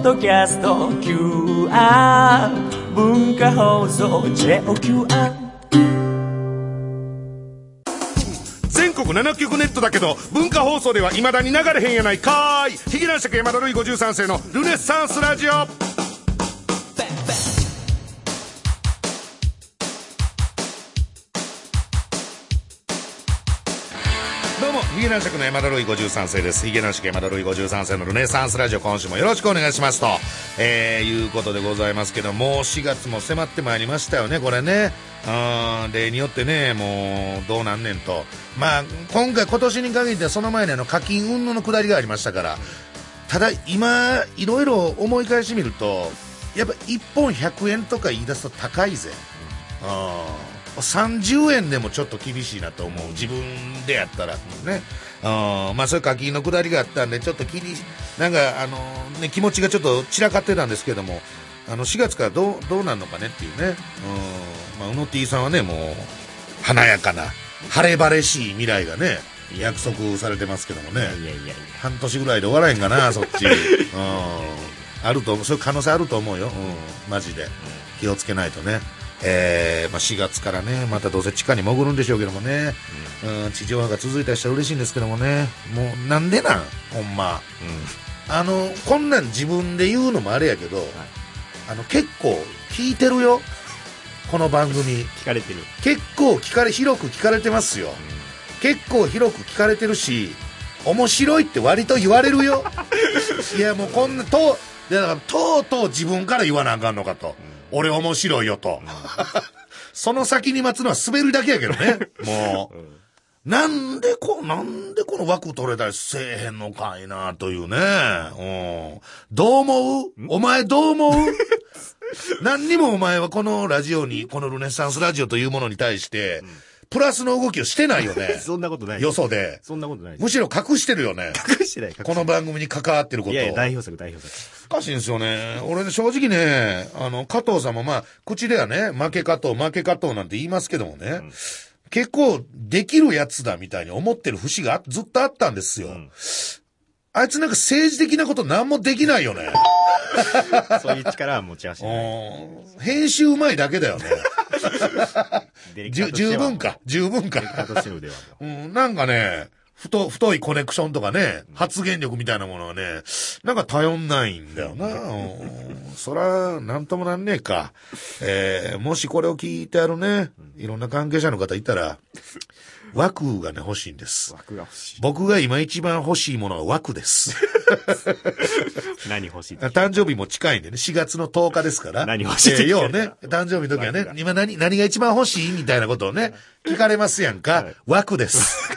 ッドキャスト QR 文化放送 JOQR 全国7局ネットだけど文化放送ではいまだに流れへんやないかーい。ヒゲ男爵山田るい53世のルネッサンスラジオ。ヒゲ男爵の山田るい53世です。ヒゲ男爵山田るい53世のルネサンスラジオ今週もよろしくお願いしますと、えー、いうことでございますけどもう4月も迫ってまいりましたよねこれね。うん例によってねもうどうなんねんと。まあ今回今年に限ってその前にあの課金云々のくだりがありましたからただ今いろいろ思い返してみるとやっぱ1本100円とか言い出すと高いぜ、うん30円でもちょっと厳しいなと思う。自分でやったらね。うん。まあそういう課金のくだりがあったんでちょっと気になんかあのね気持ちがちょっと散らかってたんですけどもあの4月からどうどうなんのかねっていうね。うん。まあうの T さんはねもう華やかな晴れ晴れしい未来がね約束されてますけどもね。半年ぐらいで終わらへんかなそっち。うん。あると思うそういう可能性あると思うよ、うん、マジで。気をつけないとねえーまあ、4月からねまたどうせ地下に潜るんでしょうけどもね、うん、地上波が続いたりしたら嬉しいんですけどもね。もうなんでなんほんま、あのこんなん自分で言うのもあれやけど、あの結構聞いてるよ。この番組。聞かれてる。結構聞かれ広く聞かれてますよ、結構広く聞かれてるし面白いって割と言われるよ。いやもうこんなとだからとうとう自分から言わなあかんのかと、俺面白いよと、その先に待つのは滑るだけやけどね。もう、なんでこ、なんでこの枠取れたりせえへんのかいな、というね。うん。どう思う？お前どう思う？何にもお前はこのラジオに、このルネッサンスラジオというものに対して、プラスの動きをしてないよね。そんなことないよそで。そんなことないむしろ隠してるよね。隠してないこの番組に関わってることを。いやいや代表作代表作おかしいんですよね。俺ね、正直ね、あの、加藤さんもまあ、口ではね、負け加藤、負け加藤なんて言いますけどもね、結構できるやつだみたいに思ってる節があずっとあったんですよ。あいつなんか政治的なこと何もできないよね。そういう力は持ち合わせてないうん編集うまいだけだよね。十分か、十分か。うん、なんかね、太、太いコネクションとかね、発言力みたいなものはね、なんか頼んないんだよな。うん、そら、なんともなんねえか。えー、もしこれを聞いてあるね、いろんな関係者の方いたら、枠がね、欲しいんですう。枠が欲しい僕が今一番欲しいものは枠です。何欲しい誕生日も近いんでね、4月の10日ですから。何欲しいえーようね、誕生日の時はね、今何、何が一番欲しいみたいなことをね、聞かれますやんか。枠です。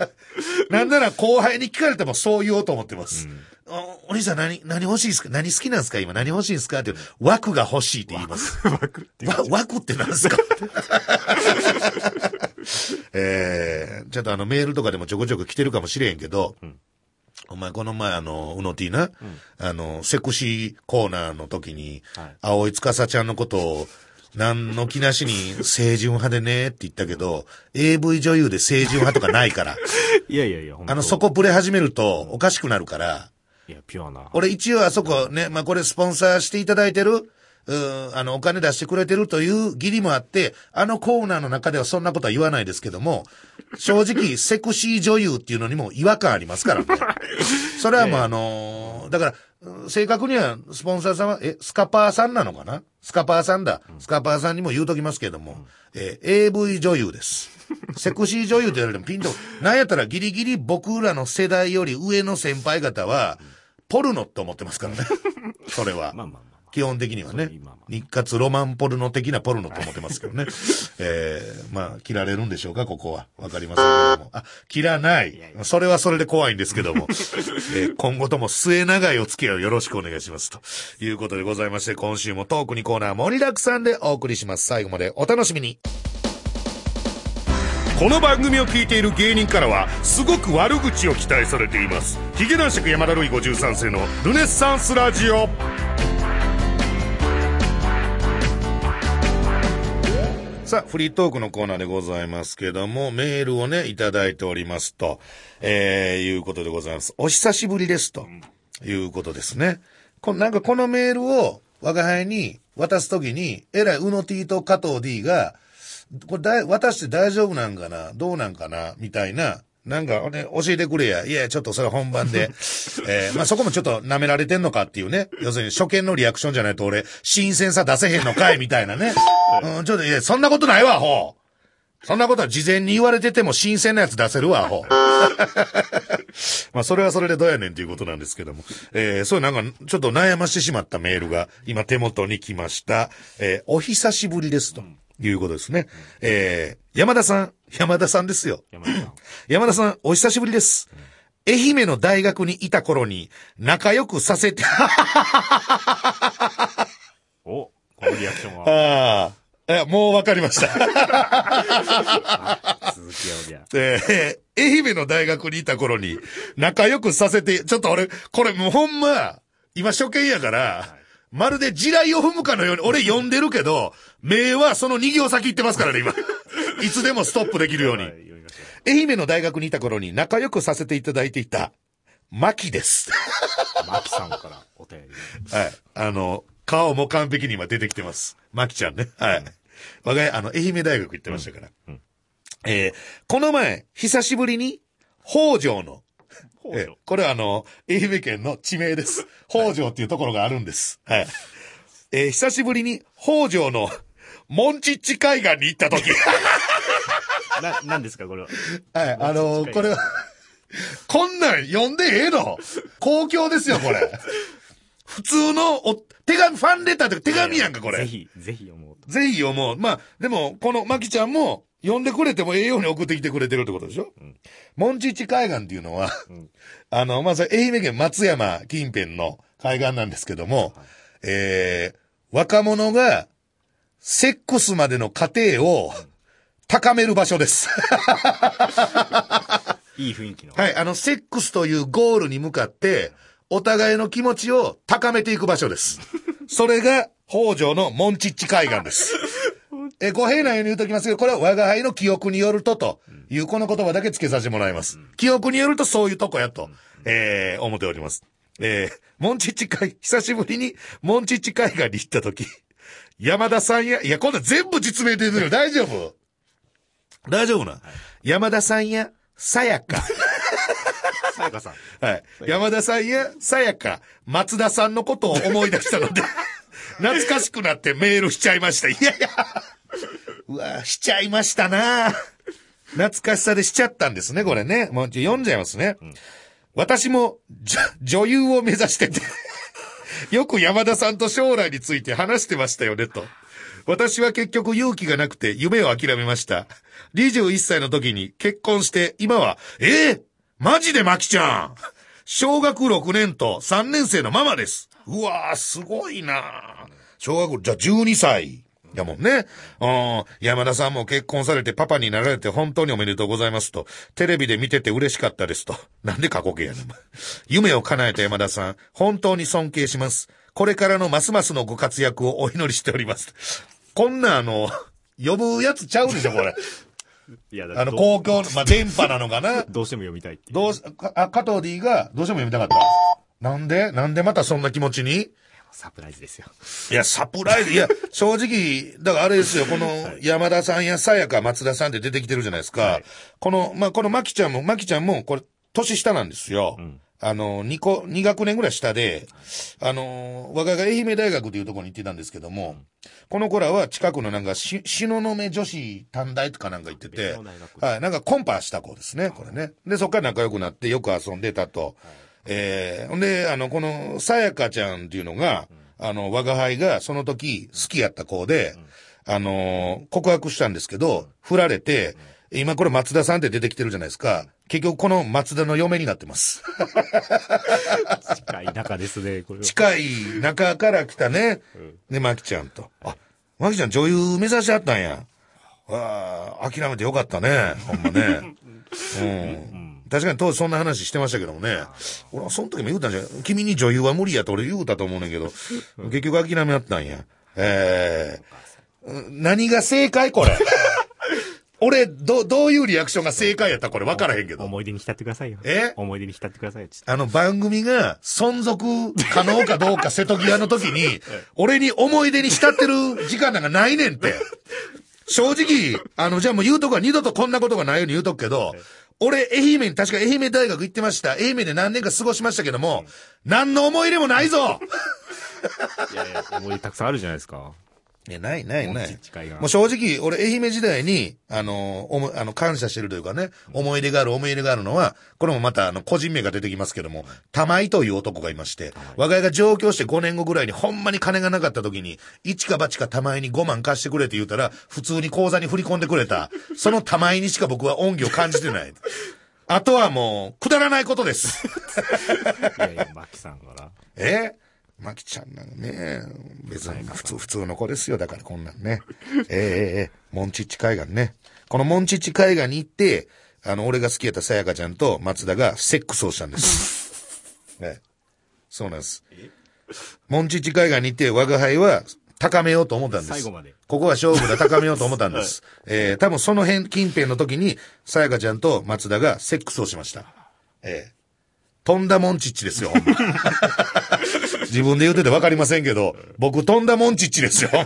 なんなら後輩に聞かれてもそう言おうと思ってます。おお兄さん何、何欲しいですか？何好きなんですか？今何欲しいですか？って枠が欲しいって言います。枠って枠って何ですか？えー、ちょっとあのメールとかでもちょこちょこ来てるかもしれんけど、お前この前あの、うの T な、あの、セクシーコーナーの時に、はい。青井司ちゃんのことを、何の気なしに清純派でねって言ったけど、AV 女優で清純派とかないから、いやいやいやあの、そこブレ始めるとおかしくなるから、いやピュアな。俺一応あそこね、まあこれスポンサーしていただいてる、うん、あの、お金出してくれてるという義理もあって、あのコーナーの中ではそんなことは言わないですけども、正直、セクシー女優っていうのにも違和感ありますからね。それはもうあのーだから、うん正確にはスポンサーさんは、え、スカパーさんなのかな？スカパーさんだ。スカパーさんにも言うときますけども、えー AV 女優です。セクシー女優って言われてもピンと、なんやったらギリギリ僕らの世代より上の先輩方は、ポルノって思ってますからね。それは。まあまあまあ基本的にはね。日活ロマンポルノ的なポルノと思ってますけどね。えー、まあ、切られるんでしょうか、ここは。わかりませんけども。あ、切らない。それはそれで怖いんですけども。えー今後とも末長いお付き合いをよろしくお願いします。ということでございまして、今週もトークにコーナー盛りだくさんでお送りします。最後までお楽しみに。この番組を聞いている芸人からはすごく悪口を期待されていますヒゲ男爵山田るい53世のルネッサンスラジオさあ、フリートークのコーナーでございますけども、メールをね、いただいておりますと、えー、いうことでございます。お久しぶりですと、いうことですね。こなんかこのメールを我が輩に渡すときに、えらいうの T と加藤 D が、これだい渡して大丈夫なんかなどうなんかなみたいな、なんか、ね、教えてくれや。いや、ちょっとそれ本番で。えー、まあ、そこもちょっと舐められてんのかっていうね。要するに初見のリアクションじゃないと俺、新鮮さ出せへんのかいみたいなね。うん、ちょっと、いや、そんなことないわ、ほう。そんなことは事前に言われてても新鮮なやつ出せるわ、ほう。まあ、それはそれでどうやねんということなんですけども。えー、そうなんか、ちょっと悩ましてしまったメールが今手元に来ました。えー、お久しぶりですと。いうことですね。えー、山田さん、山田さんですよ。山田さん。山田さん、お久しぶりです。愛媛の大学にいた頃に仲良くさせてお、このリアクションは。ああ。え、もうわかりました。続きゃ。えー、愛媛の大学にいた頃に仲良くさせて、ちょっと俺、これもうほんま、今初見やから、はいまるで地雷を踏むかのように、俺読んでるけど、名はその2行先行ってますからね、今。いつでもストップできるように。愛媛の大学にいた頃に仲良くさせていただいていた、マキです。マキさんからお便り。はい。あの、顔も完璧に今出てきてます。マキちゃんね。はい。我が家、あの、愛媛大学行ってましたから。うんうん、えー、この前、久しぶりに、北条のえこれはあの、愛媛県の地名です。北条っていうところがあるんです。はい。えー、久しぶりに北条のモンチッチ海岸に行った時。な、なんですか、これは？はい、あのー、これは、こんなん読んでええの？公共ですよ、これ。普通のお、手紙、ファンレターって手紙やんか、これ。ぜひ、ぜひ読もうと。ぜひ読もう。まあ、でも、この、まきちゃんも、呼んでくれてもええように送ってきてくれてるってことでしょ、うん、モンチッチ海岸っていうのは、うん、あの、まず、愛媛県松山近辺の海岸なんですけども、はい、えー、若者が、セックスまでの過程を高める場所です。いい雰囲気の。はい、あの、セックスというゴールに向かって、お互いの気持ちを高めていく場所です。それが、北条のモンチッチ海岸です。え、ご平なように言うときますけど、これは我が輩の記憶によると、というこの言葉だけ付けさせてもらいます。記憶によるとそういうとこやと、えー、思っております。えー、モンチッチ海、久しぶりにモンチッチ海岸に行ったとき、山田さんや、いや、今度全部実名で言うよ。大丈夫？大丈夫な、はい、山田さんや、さやか。さやかさん。はい。山田さんや、さやか、松田さんのことを思い出したので、懐かしくなってメールしちゃいました。いやいや。うわしちゃいましたな懐かしさでしちゃったんですね、これね。もう読んじゃいますね。うん、私も、女優を目指してて よく山田さんと将来について話してましたよね、と。私は結局勇気がなくて夢を諦めました。21歳の時に結婚して、今は、えー、マジでマキちゃん小学6年と3年生のママです。うわー、すごいな小学、じゃあ12歳。やもんね。うん。山田さんも結婚されてパパになられて本当におめでとうございますと。テレビで見てて嬉しかったですと。なんで過去形やねん。夢を叶えた山田さん、本当に尊敬します。これからのますますのご活躍をお祈りしております。こんなあの、呼ぶやつちゃうでしょ、これ。いや、あの、公共、まあ、電波なのかな？どうしても読みたいってどうあ、加藤 D がどうしても読みたかった。なんで？なんでまたそんな気持ちに？サプライズですよ。いや、サプライズ、いや、正直、だからあれですよ、この山田さんやさやか松田さんって出てきてるじゃないですか。はい、この、まあ、このまきちゃんも、まきちゃんも、これ、年下なんですよ。うんあの、2個、2学年ぐらい下で、あの、我がが愛媛大学というところに行ってたんですけども、この子らは近くのなんかし、東雲女子短大とかなんか行ってて、はい、なんかコンパした子ですね、これね。で、そっから仲良くなってよく遊んでたと。えー、ほんで、あの、この、さやかちゃんっていうのが、あの、我が輩がその時好きやった子で、あの、告白したんですけど、振られて、今これ松田さんって出てきてるじゃないですか。結局この松田の嫁になってます。近い中ですね、これ近い中から来たね。ね、まきちゃんと。あ、まきちゃん女優目指しあったんや。わあ、諦めてよかったね。ほんまね。うん。確かに当時そんな話してましたけどもね。俺はその時も言うたんじゃん。君に女優は無理やと俺言うたと思うねんけど、結局諦めあったんや。ええー、何が正解これ？俺、ど、どういうリアクションが正解やったかこれ？分からへんけど。思い出に浸ってくださいよ。え？思い出に浸ってくださいよ。あの番組が存続可能かどうか瀬戸際の時に、俺に思い出に浸ってる時間なんかないねんって。正直、あの、じゃあもう言うとこは二度とこんなことがないように言うとくけど、俺、愛媛に、確か愛媛大学行ってました。愛媛で何年か過ごしましたけども、何の思い入れもないぞいやいや、思い出たくさんあるじゃないですか。いや、ないないない。もう正直、俺、愛媛時代に、あの、おも、あの、感謝してるというかね、思い出がある、思い入れがあるのは、これもまた、あの、個人名が出てきますけども、玉井という男がいまして、我が家が上京して5年後ぐらいに、ほんまに金がなかった時に、一か八か玉井に5万貸してくれって言うたら、普通に口座に振り込んでくれた、その玉井にしか僕は恩義を感じてない。あとはもう、くだらないことです。いやいや、マキさんから。え？マキちゃんなんかね、別に普通、普通の子ですよ。だからこんなんね。ええええええモンチッチ海岸ね。このモンチッチ海岸に行って、あの、俺が好きやったさやかちゃんと松田がセックスをしたんです。ね。そうなんです。モンチッチ海岸に行って、我が輩は高めようと思ったんです。最後までここは勝負だ、高めようと思ったんです。えー、多分その辺、近辺の時に、さやかちゃんと松田がセックスをしました。ええとんだモンチッチですよ、ほんま自分で言うててわかりませんけど、僕とんだモンチッチですよ。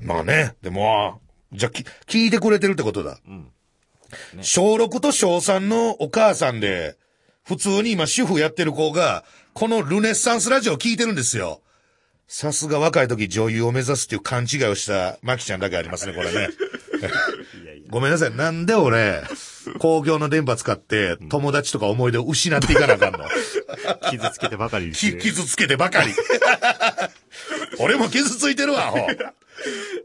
まあね、でも、じゃあき、聞いてくれてるってことだ。小6と小3のお母さんで、普通に今主婦やってる子が、このルネッサンスラジオを聞いてるんですよ。さすが若い時女優を目指すっていう勘違いをしたマキちゃんだけありますね、これね。ごめんなさい。なんで俺、公共の電波使って、友達とか思い出を失っていかなあかんの 傷つけてばかりですきね。傷つけてばかり。俺も傷ついてるわ、ほ。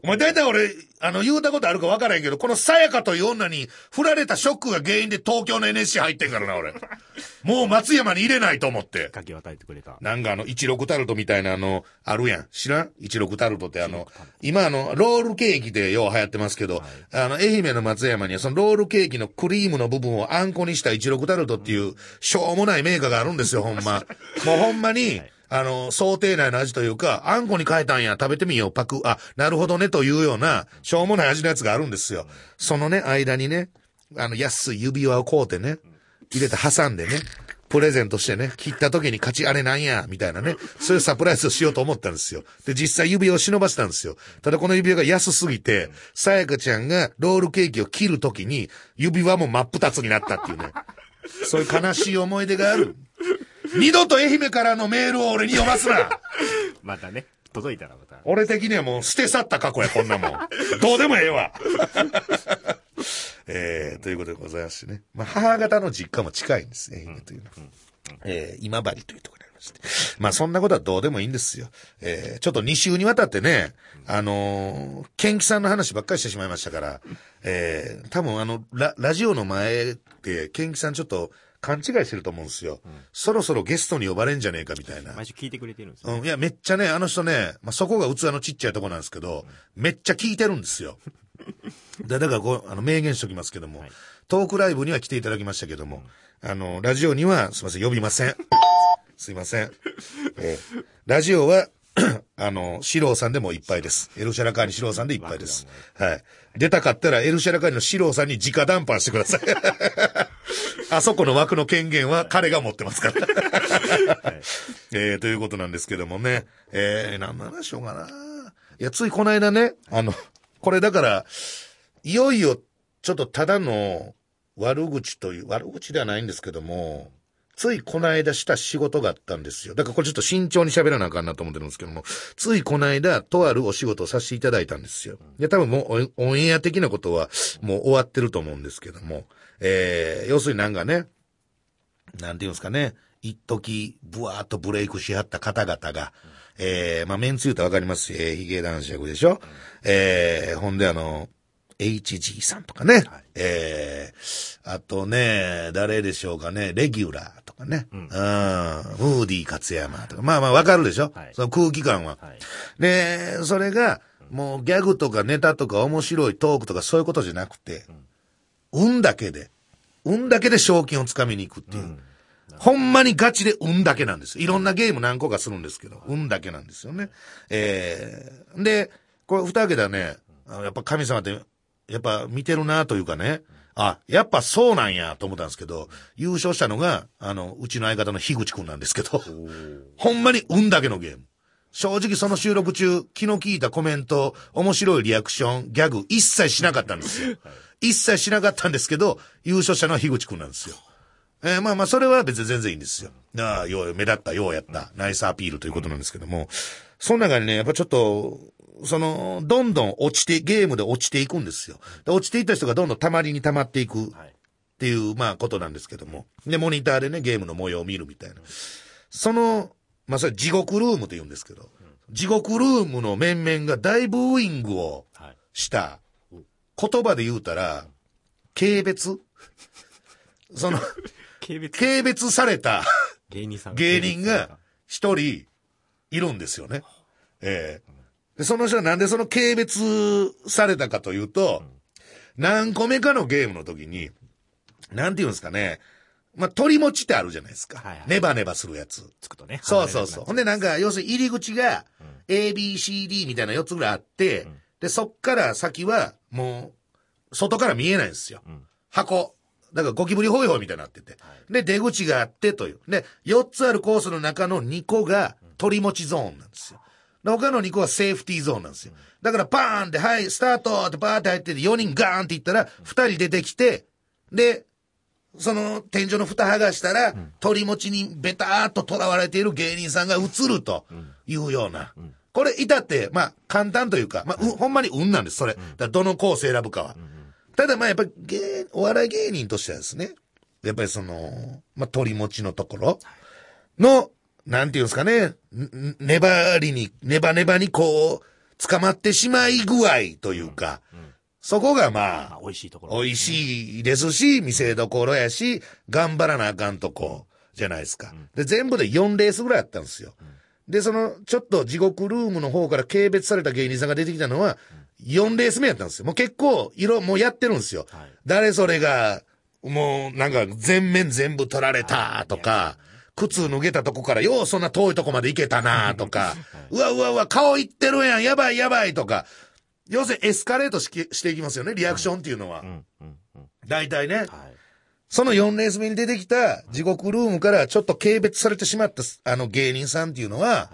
お前大体俺、あの、言うたことあるか分からへんけど、このさやかという女に振られたショックが原因で東京の NSC 入ってんからな、俺。もう松山に入れないと思って。かけ渡えてくれた。なんかあの、16タルトみたいなあの、あるやん。知らん ?16 タルトってあの、今あの、ロールケーキでよう流行ってますけど、あの、愛媛の松山にはそのロールケーキのクリームの部分をあんこにした16タルトっていう、しょうもないメーカーがあるんですよ、ほんま。もうほんまに、あの、想定内の味というか、あんこに変えたんや、食べてみよう、パク、あ、なるほどね、というような、しょうもない味のやつがあるんですよ。そのね、間にね、あの、安い指輪を買うてね、入れて挟んでね、プレゼントしてね、切った時に勝ちあれなんや、みたいなね、そういうサプライズをしようと思ったんですよ。で、実際指輪を忍ばせたんですよ。ただこの指輪が安すぎて、さやかちゃんがロールケーキを切る時に、指輪も真っ二つになったっていうね。そういう悲しい思い出がある。二度と愛媛からのメールを俺に読ますな またね、届いたらまた。俺的にはもう捨て去った過去や、こんなもん。どうでもええわ。えー、ということでございましてね。まあ、母方の実家も近いんです、愛媛というのは。えー、今治というところにありまして。まあ、そんなことはどうでもいいんですよ。えー、ちょっと2週にわたってね、あのー、ケンキさんの話ばっかりしてしまいましたから、えー、多分あの、ラ、ラジオの前で、ケンキさんちょっと勘違いしてると思うんですよ。そろそろゲストに呼ばれんじゃねえかみたいな。毎週聞いてくれてるんですよ。うん、いや、めっちゃね、あの人ね、まあ、そこが器のちっちゃいとこなんですけど、めっちゃ聞いてるんですよ。でだからこう、あの、明言しときますけども、トークライブには来ていただきましたけども、あの、ラジオには、すいません、呼びません。すいません。えーラジオは、あの、四郎さんでもいっぱいです。エルシャラカーニ四郎さんでいっぱいです。はい。出たかったら、エルシャラカーニの四郎さんに直談判してください。あそこの枠の権限は彼が持ってますから。えー、ということなんですけどもね。えー、何の話しようかな。いや、ついこの間ね、あの、これだから、いよいよ、ちょっとただの悪口という、悪口ではないんですけども、ついこの間した仕事があったんですよ。だからこれちょっと慎重に喋らなあかんなと思ってるんですけども、ついこの間、とあるお仕事をさせていただいたんですよ。いや、多分もうオンエア的なことはもう終わってると思うんですけども、えー、要するになんかね、なんていうんですかね、一時ブワーっとブレイクしはった方々が、えー、まあ、メンツ言うとわかりますし、えー、ヒゲ男子役でしょ、えー、ほんであの、HG さんとかね、えー、あとね、誰でしょうかね、レギュラーとかね、うん、ムーディー勝山とか、まあまあわかるでしょ、はい。その空気感は。はい。で、それが、もうギャグとかネタとか面白いトークとかそういうことじゃなくて、運だけで、運だけで賞金をつかみに行くっていう。ほんまにガチで運だけなんです。いろんなゲーム何個かするんですけど、運だけなんですよね。えー、で、これ二桁ね、あやっぱ神様って、やっぱ見てるなというかね、あ、やっぱそうなんやと思ったんですけど、優勝したのが、あの、うちの相方の樋口くんなんですけど、ほんまに運だけのゲーム。正直その収録中、気の利いたコメント、面白いリアクション、ギャグ、一切しなかったんですよ。一切しなかったんですけど、優勝したのは樋口くんなんですよ。えーまあまあ、それは別に全然いいんですよ。ああ、よう、目立った、ようやった、ナイスアピールということなんですけども、その中にね、やっぱちょっと、その、どんどん落ちて、ゲームで落ちていくんですよ。で落ちていった人がどんどん溜まりに溜まっていくはい。っていう、まあ、ことなんですけども。で、モニターでね、ゲームの模様を見るみたいな。その、まあ、それ地獄ルームと言うんですけど、地獄ルームの面々が大ブーイングをはい。した、言葉で言うたら、軽蔑？その、軽蔑？軽蔑された芸人さん芸人が一人いるんですよね。ええでその人はなんでその軽蔑されたかというと、何個目かのゲームの時に、なんて言うんですかね、まあ、鳥持ちってあるじゃないですか。はいはいネバネバするやつ。つくとね。そうそうそう。ほ離んでなんか、要するに入り口が、A, B, C, D みたいな4つぐらいあって、で、そっから先は、もう、外から見えないんですよ。ん箱。だからゴキブリホイホイみたいになってて。で、出口があってという。で、4つあるコースの中の2個が取り持ちゾーンなんですよ。で他の2個はセーフティーゾーンなんですよ。だからパーンって、はい、スタートってバーって入ってて、4人ガーンっていったら、2人出てきて、で、その天井の蓋剥がしたら、鳥持ちにベターっと囚われている芸人さんが映るというような。これ、至って、まあ、簡単というか、まあ、うほんまに運なんです、それ。だどのコース選ぶかは。ただ、まあ、やっぱり芸、お笑い芸人としてはですね、やっぱりその、まあ、鳥持ちのところの、なんていうんですかね、粘りに、ネバネバにこう、捕まってしまい具合というか、そこがまあまあ、、美味しいところ。美味しいですし、見せどころやし、頑張らなあかんとこじゃないですか。で、全部で4レースぐらいあったんですよ。で、その、ちょっと地獄ルームの方から軽蔑された芸人さんが出てきたのは、4レース目やったんですよ。もう結構、色、もうやってるんですよ。はい誰それが、もう、なんか、全面全部取られたとか、靴脱げたとこから、ようそんな遠いとこまで行けたなとか、うわうわうわ、顔いってるやん、やばいやばいとか、要するにエスカレートしきしていきますよね、リアクションっていうのは。大体ね。はい。その4レース目に出てきた地獄ルームからちょっと軽蔑されてしまったあの芸人さんっていうのは、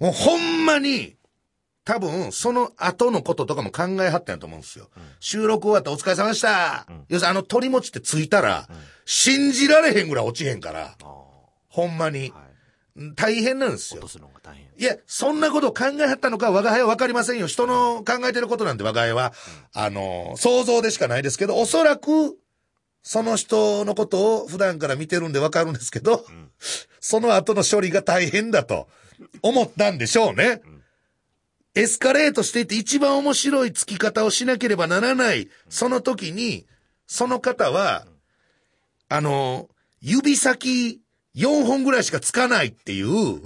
もうほんまに、多分その後のこととかも考えはったんやと思うんですよ。収録終わってお疲れ様でした。要するにあの鳥持ちってついたら、信じられへんぐらい落ちへんから、あほんまにあ。。はい。大変なんですよ落と。すのが大変。いや、そんなことを考えはったのか、我が輩はわかりませんよ。人の考えてることなんて我が輩は、あの、想像でしかないですけど、おそらく、その人のことを普段から見てるんでわかるんですけど、その後の処理が大変だと思ったんでしょうね。エスカレートしていて一番面白い付き方をしなければならない、その時に、その方は、あの、指先4本ぐらいしかつかないっていう、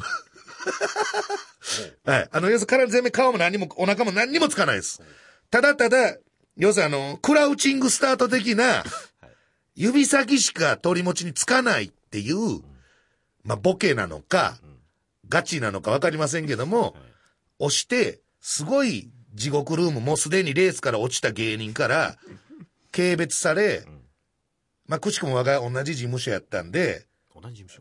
はい。あの、要するに体全面顔も何も、お腹も何にもつかないです。ただただ、要するにあの、クラウチングスタート的な、指先しか取り持ちにつかないっていう、まあ、ボケなのか、ガチなのかわかりませんけども、押して、すごい地獄ルーム、もうすでにレースから落ちた芸人から、軽蔑され、まあ、くしくも我が同じ事務所やったんで。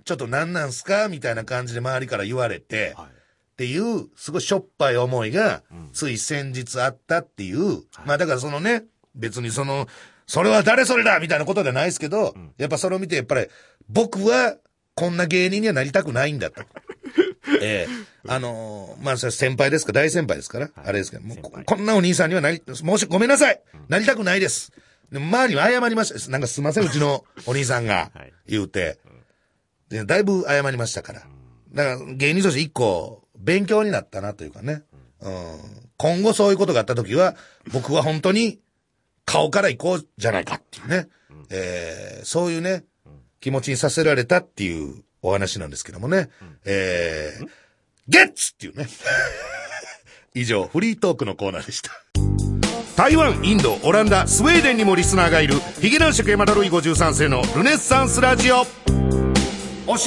ちょっと何なんすかみたいな感じで周りから言われて、はい。っていう、すごいしょっぱい思いが、つい先日あったっていう、まあだからそのね、別にその、それは誰それだみたいなことじゃないですけど、やっぱそれを見て、やっぱり、僕はこんな芸人にはなりたくないんだと。ええ。あのーまあ先輩ですか、大先輩ですから、あれですけど、もうこんなお兄さんにはなり、申し、ごめんなさい、なりたくないです。でも周りは謝りました。なんかすいません、うちの お兄さんがはい。言うて。でだいぶ謝りましたから。だから芸人として一個勉強になったなというかね。うん、今後そういうことがあった時は、僕は本当に顔から行こうじゃないかっていうね。えーそういうね、気持ちにさせられたっていうお話なんですけどもね。えーゲッツっていうね。以上、フリートークのコーナーでした。台湾、インド、オランダ、スウェーデンにもリスナーがいる、ヒゲ男爵山田ルイ53世のルネッサンスラジオ。教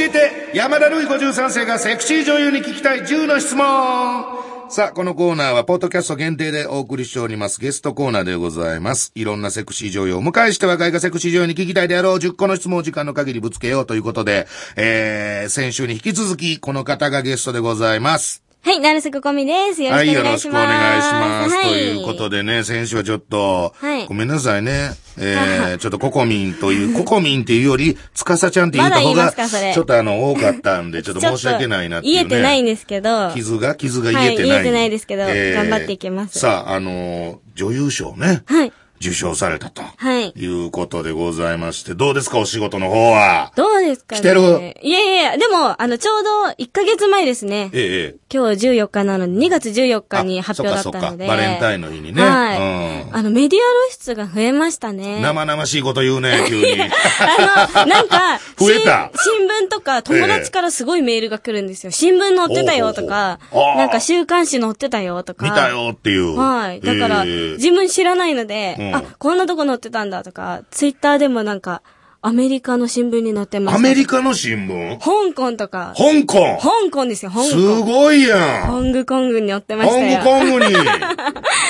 えて、山田ルイ53世がセクシー女優に聞きたい10の質問。さあ、このコーナーは、ポッドキャスト限定でお送りしております、ゲストコーナーでございます。いろんなセクシー女優をお迎えして若いがセクシー女優に聞きたいであろう10個の質問を時間の限りぶつけようということで、えー、先週に引き続き、この方がゲストでございます。はい、なるすここみです。よろはい、しくおよろしくお願いします。願いします。はい、ということでね、先週はちょっと、はいごめんなさいね。えー、ちょっとココミンという、ココミンっていうより、つかさちゃんって言った方が、ちょっとあの、多かったんで、ちょっと申し訳ないなっていう、ね。言えてないんですけど。傷が、傷が言えてない。はい言えてないですけど頑張っていきますさあ、あのー女優賞ね。はい。受賞されたと。はいいうことでございまして、どうですか、お仕事の方は？どうですかね来てる？いやいやでも、あの、ちょうど1ヶ月前ですね。ええ、ええ。今日14日なので、2月14日に発表だったので。かバレンタインの日にねはい。うんあの、メディア露出が増えましたね。生々しいこと言うね、急に。あの、なんか、増えたし新聞とか友達からすごいメールが来るんですよ。新聞載ってたよとかなんか週刊誌載ってたよとか。見たよっていう。はい。だから、ええ自分知らないので、うんあ、こんなとこ載ってたんだとか、ツイッターでもなんか、アメリカの新聞に載ってました。アメリカの新聞？香港とか、香港？香港ですよ、香す港。ごいやんホングコングに載ってま香したよ。港に、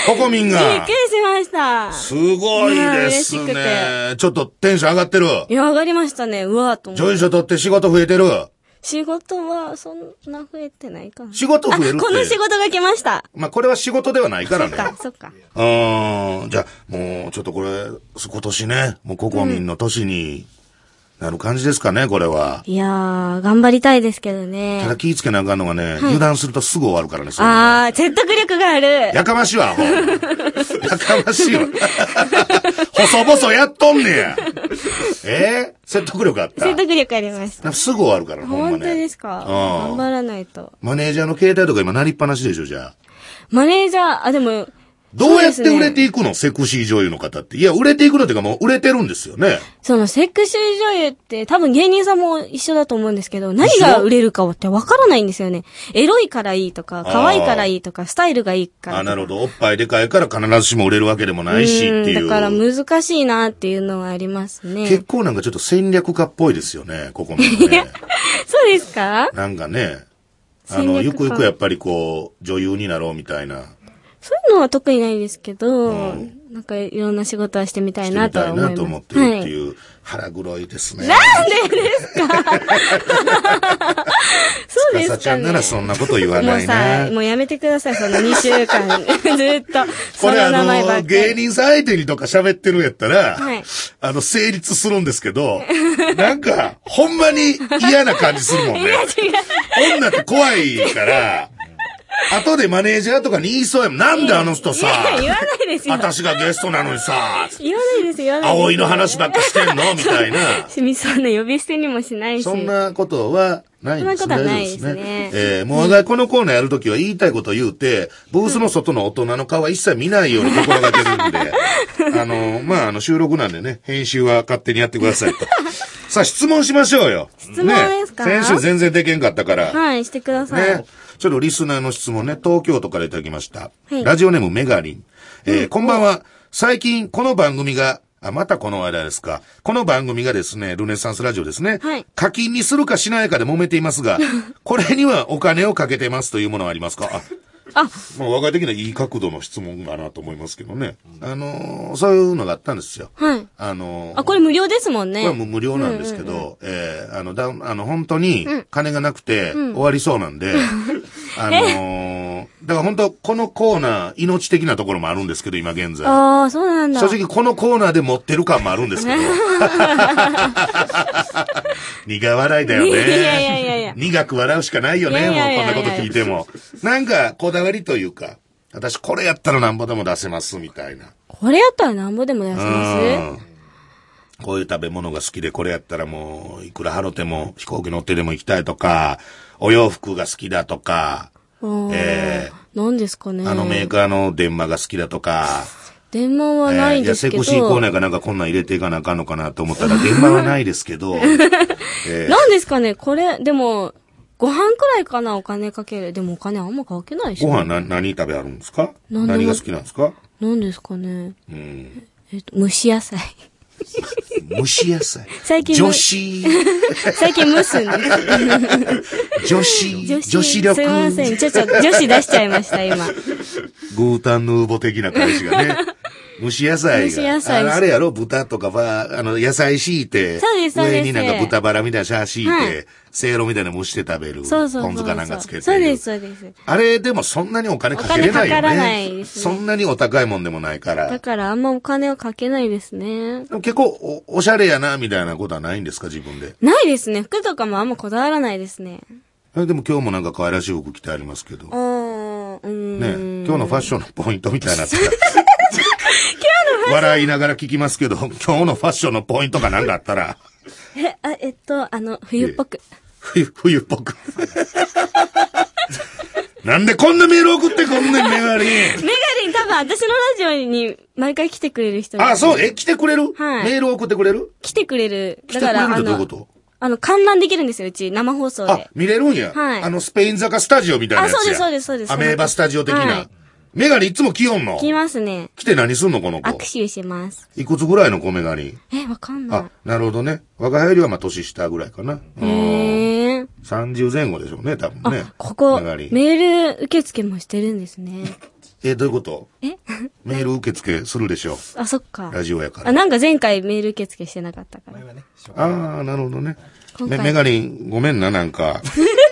ココミンびっがくり。しました。すごいですいや嬉しね。ちょっとテンション上がってる。いや、上がりましたね。うわーと思って。女優賞取って仕事増えてる。仕事は、そんな増えてないかな。仕事増えるってあこの仕事が来ました。まあ、これは仕事ではないからね。そっか、そっか。うーん。じゃあ、もう、ちょっとこれ、今年ね、もうココミンの年になる感じですかね、これは。いやー、頑張りたいですけどねた。だ気ぃつけなあかんのがね、油断するとすぐ終わるからね、そういうのはあー、説得力がある。やかましいわ、アホ。やかましいわ。細々やっとんねや。えー？説得力あった？説得力ありました。なんかすぐ終わるから、ほんまね。本当ですか？うん頑張らないと。マネージャーの携帯とか今なりっぱなしでしょ、じゃあ。マネージャー、あ、でも、どうやって売れていいくの、セクシー女優の方って。いや、売れていくのっていうかもう売れてるんですよね。そのセクシー女優って多分芸人さんも一緒だと思うんですけど、何が売れるかってわからないんですよね。エロいからいいとか、可愛いからいいとか、スタイルがいいからあ。なるほど。おっぱいでかいから必ずしも売れるわけでもないしっていう。んだから難しいなっていうのはありますね。結構なんかちょっと戦略家っぽいですよね、ここもね。そうですか？なんかね、あの、ゆくゆくやっぱりこう、女優になろうみたいな。そういうのは特にないですけど、なんかいろんな仕事はしてみたいなとは思います。たいなと思ってるってはい。いう、腹黒いですね。なんでですか？そうですか、ね、ちゃんならそんなこと言わもないうさ、な。もうやめてください、その2週間。ずっと。こそれあの。芸人さん相手にとか喋ってるんやったら、はいあの、成立するんですけど、なんか、ほんまに嫌な感じするもんね。女って怖いから、後でマネージャーとかに言いそうやもん。なんであの人さ、いや言わないですよ。私がゲストなのにさ、言わないです、言わないです。葵の話ばっかしてんの？みたいな。しみそうな呼び捨てにもしないし。そんなことはないんですそんなことはないですねえーもうこのコーナーやるときは言いたいこと言うて、ブースの外の大人の顔は一切見ないように心がけるんで、あの、まあ、あの、収録なんでね、編集は勝手にやってくださいと。さあ、質問しましょうよ。質問ですか？ね、先週全然できんかったから。はい、してください。ね。ちょっとリスナーの質問ね、東京都からいただきました。はいラジオネームメガリン。えーこんばんは。最近この番組が、あ、またこの間ですか。この番組がですね、ルネサンスラジオですね。はい課金にするかしないかで揉めていますが、これにはお金をかけてますというものはありますか？あ、あ、もう若い的にはいい角度の質問だなと思いますけどね。あのーそういうのがあったんですよ。はい。あのーあ、これ無料ですもんね。これはもう無料なんですけど、えーあの、だ、あの、本当に、金がなくて、終わりそうなんで、あのーだから本当、このコーナー、命的なところもあるんですけど、今現在。ああ、そうなんだ。正直、このコーナーで持ってる感もあるんですけど。苦笑いだよね。いやいやいやいや苦く笑うしかないよね、いやいやいやもうこんなこと聞いても。なんか、こだわりというか、私これやったらなんぼでも出せます、みたいな。これやったらなんぼでも出せます？うんこういう食べ物が好きで、これやったらもう、いくら払っても飛行機乗ってでも行きたいとか、お洋服が好きだとか、うんえ何ですかね。あのメーカーの電話が好きだとか、電話はないえーいや、ですけど。セクシーコーナーかなんかこんなん入れていかなあかんのかなと思ったら、電話はないですけど、えー何ですかねこれ、でも、ご飯くらいかなお金かける。でもお金あんまかけないし。ご飯な何食べあるんですか？何が好きなんですか？何ですかねうん。えっと、蒸し野菜。蒸し野菜。最近女子、最近蒸すんです。女子、女子力。すいません。ちょっと女子出しちゃいました、今。グータンヌーボ的な感じがね。蒸し野菜が。蒸し野菜ああれやろ？豚とかは、あの、野菜敷いて、そうですそうです上になんか豚バラみたいなシャー敷いて、はいせいろみたいなの蒸して食べる。そうそう。ポン酢かなんかつけてる。そうです、そうです。あれでもそんなにお金かけれないよね。かからないですねそんなにお高いもんでもないから。だからあんまお金はかけないですね。結構お、おしゃれやな、みたいなことはないんですか、自分で？ないですね。服とかもあんまこだわらないですね。えでも今日もなんか可愛らしい服着てありますけど。ね今日のファッションのポイントみたいになってた。笑いながら聞きますけど、今日のファッションのポイントが何かあったら、え、あ、えっと、あの、冬っぽく。冬、冬っぽく。なんでこんなメール送ってこんねん、メガリン。メガリン多分私のラジオに毎回来てくれる人あ、そう、ええ、来てくれる？はいメール送ってくれる？来てくれる。来てくれるってどういうこと？あの、観覧できるんですよ、うち。生放送あで、。見れるんや。はいあの、スペイン坂スタジオみたいなやつや。あそうですそうですそうですアメーバスタジオ的な。はいメガリンいつも来よんの？来ますね。来て何すんのこの子？握手します。いくつぐらいの子メガリ？ンえ、わかんなあ、なるほどね。若返りはまあ年下ぐらいかな。い。へー。30前後でしょうね、多分ねあ。、ここ、メール受付もしてるんですね。え、どういうこと？え？メール受付するでしょあ、そっかう。。ラジオやかあ、ら。なんか前回メール受付してなかったから。ああ、なるほどね。メガリン、ごめんな、なんか。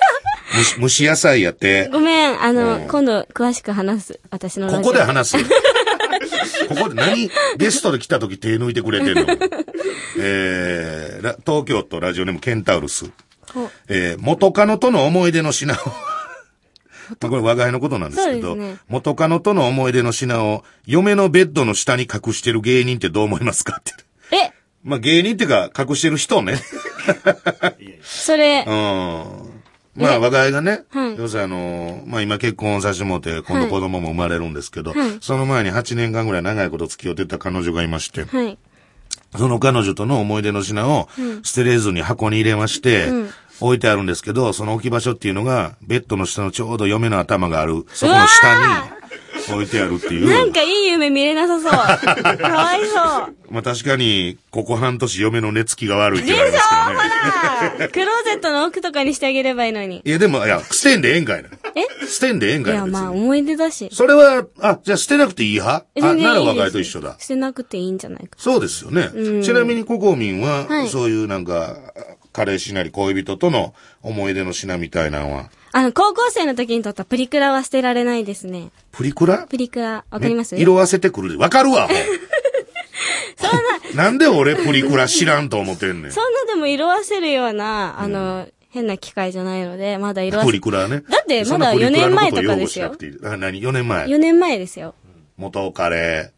蒸し、野菜やって。ごめん、あの、うん今度詳しく話す。私の。ここで話す？ここで何？ゲストで来た時手抜いてくれてんの？えー、ラ東京都ラジオネームケンタウルス。えー、元カノとの思い出の品を。まあこれ話題のことなんですけど、ね元カノとの思い出の品を嫁のベッドの下に隠してる芸人ってどう思いますかって。え、まあ芸人っていうか隠してる人ね。それう、ん。まあ、話題がね、はい。要するにあの、まあ今結婚させてもらって、今度子供も生まれるんですけど、はい。その前に8年間ぐらい長いこと付き合ってた彼女がいまして、はい。その彼女との思い出の品を捨てれずに箱に入れまして、置いてあるんですけど、その置き場所っていうのが、ベッドの下のちょうど嫁の頭がある、そこの下に置いてあるっていう。なんかいい夢見れなさそう。かわいそう。まあ確かに、ここ半年嫁の寝つきが悪いって言われますけどね。あークローゼットの奥とかにしてあげればいいのに。いやでも、いや、捨てんでええんかいな。え？捨てんでええんかいな。いや、まあ、思い出だし。それは、あ、じゃあ捨てなくていい派？あ、ないら若いと一緒だ。捨てなくていいんじゃないか。そうですよね。ちなみにココミンは、はいそういうなんか、彼氏なり恋人との思い出の品みたいなのは、あの、高校生の時に撮ったプリクラは捨てられないですね。プリクラ？プリクラ、わかります？ね色あせてくるで。わかるわ、もう なんで俺プリクラ知らんと思ってんねん。そんなでも色あせるような、あの、変な機械じゃないので、まだ色あせプリクラね。だってそんなまだプリクラのこと4年前とかですよ擁護しなくていいあ、何 ?4 年前。4年前ですよ。元彼うん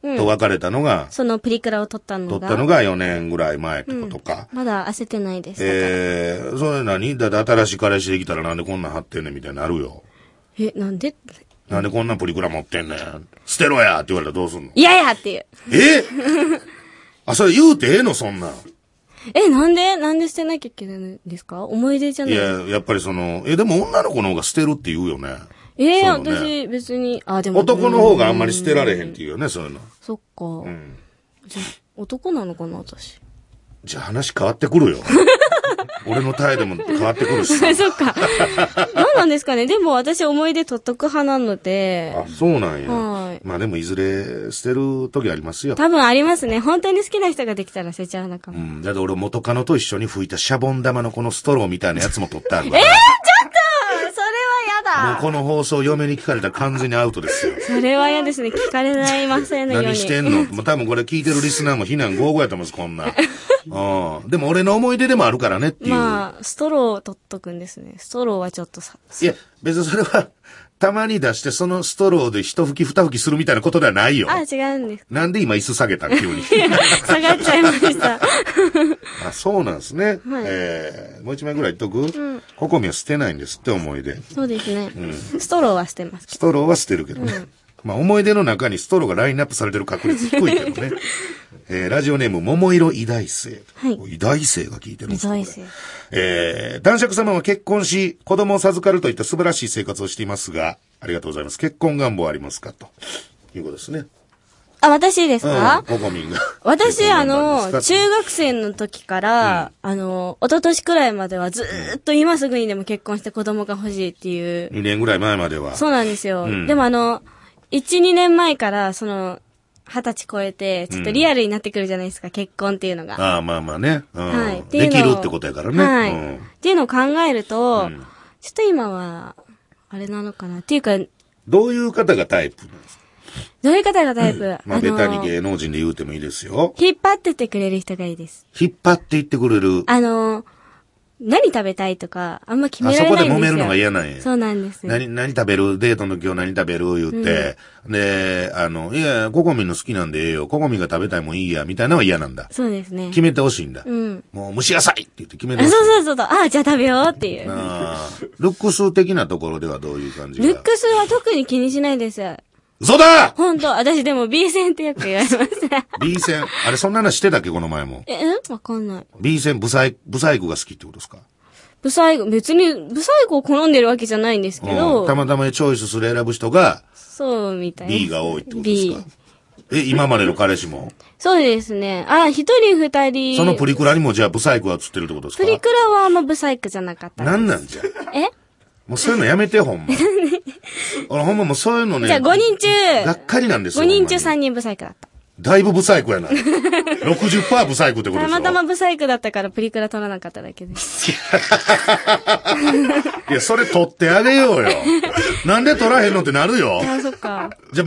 と別れたのが、そのプリクラを撮ったのが。撮ったのが4年ぐらい前ってことか。まだ焦ってないです。えー、それ何？だって新しい彼氏できたらなんでこんなん貼ってんねんみたいになるよ。え、なんで？なんでこんなプリクラ持ってんねん。捨てろやって言われたらどうすんの？いやいやっていう。え？あ、それ言うてええの？そんなん。え、なんで？なんで捨てなきゃいけないんですか？思い出じゃないいや、やっぱりその、え、でも女の子の方が捨てるって言うよね。えーそうね私別に、あ、でも。男の方があんまり捨てられへんっていうよね、そういうの。そっか。んじゃあ男なのかな、私。じゃあ話変わってくるよ。俺の態度も変わってくるしさ。そっか。何なんですかねでも私思い出取っとく派なので、あ、そうなんや。はいまあでもいずれ捨てる時ありますよ。多分ありますね。本当に好きな人ができたら捨てちゃうのかも。うん。だって俺元カノと一緒に吹いたシャボン玉のこのストローみたいなやつも取ってあるわ。あそれはもうこの放送嫁に聞かれたら完全にアウトですよ。それは嫌ですね。聞かれないませんのように。何してんの？もう多分これ聞いてるリスナーも非難合々やと思うんです、こんなん。うん。でも俺の思い出でもあるからねっていう。まあ、ストローを取っとくんですね。ストローはちょっとさ、いや、別にそれは、たまに出してそのストローで一吹き二吹きするみたいなことではないよ。あ、違うんです。なんで今椅子下げたん急に。下がっちゃいました。あ、そうなんですね。はいえー、もう一枚ぐらい言っとく、ココミは捨てないんですって思い出。そうですね。ストローは捨てます。ストローは捨てるけどね。まあ思い出の中にストローがラインナップされてる確率低いけどね。えー、ラジオネーム、桃色偉大生。はい偉大生が聞いてるんですか偉大生えー、男爵様は結婚し、子供を授かるといった素晴らしい生活をしていますが、ありがとうございます。結婚願望はありますか？ということですね。あ、私ですうんか、ココミンが。私、あの、中中学生の時から、あの、一昨年くらいまではずーっと今すぐにでも結婚して子供が欲しいっていう。2年ぐらい前までは。そうなんですよ。うんでもあの、1、2年前から、その、二十歳超えて、ちょっとリアルになってくるじゃないですか、結婚っていうのが。ああ、まあまあね。うんはい。できるってことやからね。はい。うんっていうのを考えると、うんちょっと今は、あれなのかな。っていうか、どういう方がタイプなんですか？どういう方がタイプ、まあ、ベタに芸能人で言うてもいいですよ。引っ張ってってくれる人がいいです。引っ張っていってくれる。あの、何食べたいとか、あんま決めらあそこれないんですよ。で揉めるのが嫌なんや。そうなんです。何、何食べる？デートの今日何食べる？言って、で、あの、いや、ココミンの好きなんでええよ。ココミンが食べたいもんいいや、みたいなのは嫌なんだ。そうですね。決めてほしいんだ。うん。もう蒸し野菜って言って決めてあ、ほしい。そうそうそうそう。あ、じゃあ食べようっていう。あールックス的なところではどういう感じが？ルックスは特に気にしないです。嘘だ本当私でも B 線ってよく言われます。!B 線。あれ、そんな話してたっけ？この前も。え、え？わかんない。B 線、ブサイ、ブサイクが好きってことですか？ブサイク、別に、ブサイクを好んでるわけじゃないんですけうど、ん。たまたまチョイスする選ぶ人がそうみたいな。B が多いってことですか？B。え、今までの彼氏も？そうですね。あ、一人二人。そのプリクラにもじゃあブサイクは映ってるってことですか？プリクラはあんまブサイクじゃなかった。なんなんじゃ？え？もうそういうのやめて、ほんま。俺ほんまもうそういうのね。じゃあ5人中、がっかりなんですよ。5人中ほんまに3人ブサイクだった。だいぶブサイクやな。60%ブサイクってことでしょたまたまブサイクだったからプリクラ撮らなかっただけです。いや、それ取ってあげようよ。なんで取らへんのってなるよ。あ、そっか。じゃあ、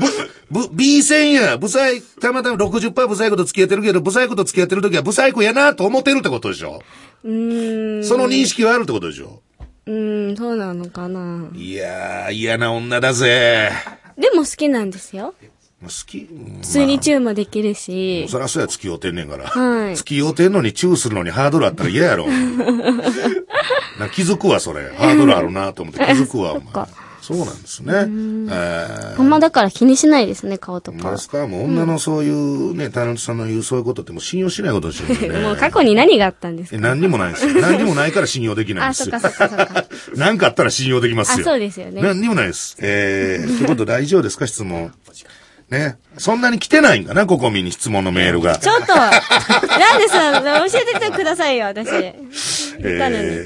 ぶ、ぶ、B 線や。ブサイ、たまたま60%ブサイクと付き合ってるけど、ブサイクと付き合ってる時はブサイクやなと思ってるってことでしょ。うーん。その認識はあるってことでしょ。うーん、そうなのかな。いやー、嫌な女だぜ。でも好きなんですよ。好き普通にチューもできるし。そらそうや、付き合うてんねんから。はい付き合うてんのにチューするのにハードルあったら嫌やろ。な気づくわ、それ。ハードルあるなと思って気づくわ、お前かそうなんですね。えほんまだから気にしないですね、顔とかあで。すかもう女のそういうね、タレントさんの言うそういうことってもう信用しないことにしてるんだよね。もう過去に何があったんですか？え何にもないですよ。何にもないから信用できないんあ、ですよそっか。そっかそっか。何かあったら信用できますよ。あそうですよね何にもないです。えー、ってこと大丈夫ですか？質問。ね。そんなに来てないんかなココミに質問のメールが。ちょっと、なんでさ、教えてくださいよ、私。え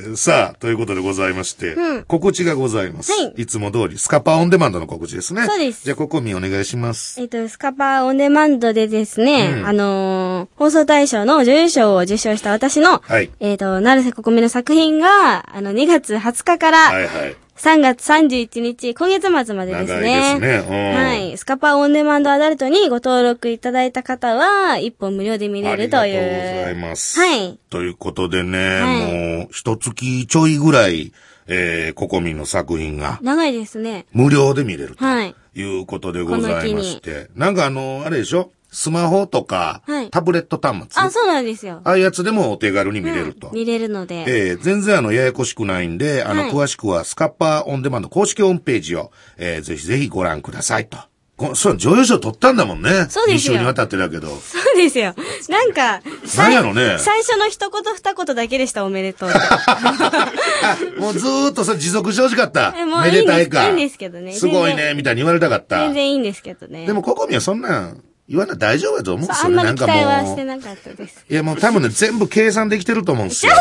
ー、さあ、ということでございまして、うん告知がございます。はいいつも通り、スカパーオンデマンドの告知ですね。そうですじゃあ、ココミお願いします。えっと、スカパーオンデマンドでですね、うんあのー放送大賞の女優賞を受賞した私の、はいえっと、成瀬ここみの作品が、あの、2月20日から、はいはい。3月31日、今月末までですね。長いですねうんはい。スカパーオンデマンドアダルトにご登録いただいた方は、一本無料で見れるという。ありがとうございます。はい。ということでね、はいもう、一月ちょいぐらい、えー、ココミの作品が長いですね。無料で見れるとはい。いうことでございまして。なんかあの、あれでしょ？スマホとか、はいタブレット端末。あ、そうなんですよ。ああいうやつでもお手軽に見れると。見れるので。えー全然あの、ややこしくないんで、あの、はい詳しくはスカッパーオンデマンド公式ホームページを、えーぜひぜひご覧くださいと。こそう、女優賞取ったんだもんね。そうですよ一緒に渡ってだけど。そうですよ。なんか、なんやろね最初の一言二言だけでした、おめでとう もうずーっとさ、持続してほしかった。えもうめでたいか。いいんですけどねすごいね、みたいに言われたかった。全然いいんですけどね。でも、ココミはそんなん、言わない大丈夫だと思うんですよね。そうあんまり期待はもうしてなかったです。いや、もう多分ね、全部計算できてると思うんですよ。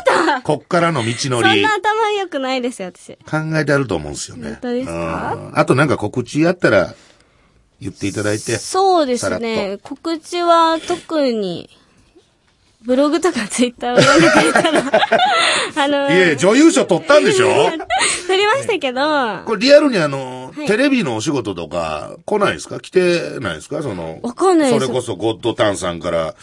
こっからの道のり。そんな頭良くないですよ、私。考えてあると思うんですよね。本当ですか？うんあとなんか告知あったら、言っていただいて。そうですね。告知は特に、ブログとかツイッターを読んでくれたら、あの、いえ、女優賞取ったんでしょ？撮りましたけど、これリアルにあの、はいテレビのお仕事とか来ないですか？来てないですか？その、わかんないですそれこそゴッドタンさんから、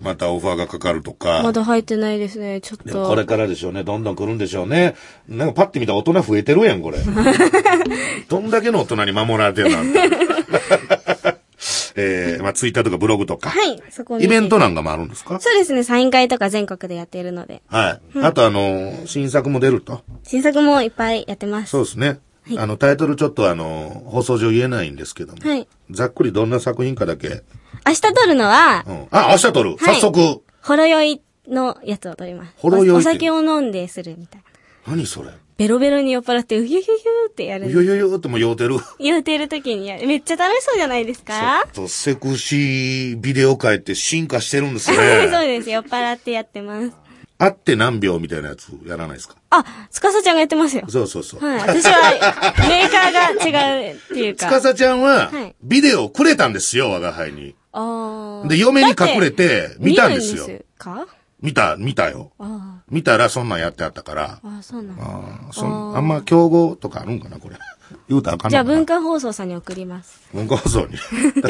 またオファーがかかるとか。まだ入ってないですね、ちょっでもこれと。からでしょうね。どんどん来るんでしょうね。なんかパッて見たら大人増えてるやん、これ。どんだけの大人に守られてるなんて。えー、まあ、ツイッターとかブログとか。はい、そこに。イベントなんかもあるんですか？そうですね、サイン会とか全国でやっているので。はい。あとあの、新作も出ると。新作もいっぱいやってます。そうですね。あの、タイトルちょっとあの、放送上言えないんですけども。はい。ざっくりどんな作品かだけ。明日撮るのはう、ん。あ、明日撮る。はい早速。ほろ酔いのやつを撮ります。ほろ酔いお酒を飲んでするみたいな。何それ？ベロベロに酔っ払って、うひゅひゅひゅってやるんです。いやいやいやっても酔うてる。酔ってる時にやる。めっちゃ楽しそうじゃないですか？ちょっとセクシービデオ界って進化してるんです そうね。です。酔っ払ってやってます。会って何秒みたいなやつやらないですか？あ、つかさちゃんがやってますよ。そうそうそう。はい。私は、メーカーが違うっていうか。つかさちゃんははい、ビデオをくれたんですよ、我が輩に。あーで、嫁に隠れて、見たんですよ見。るんですか？見た、見たよ。あ見たらそんなんやってあったから。あ、そうなんだ。あーそんあんま競合とかあるんかな、これ。言うたらあかんじゃあ文化放送さんに送ります。文化放送に。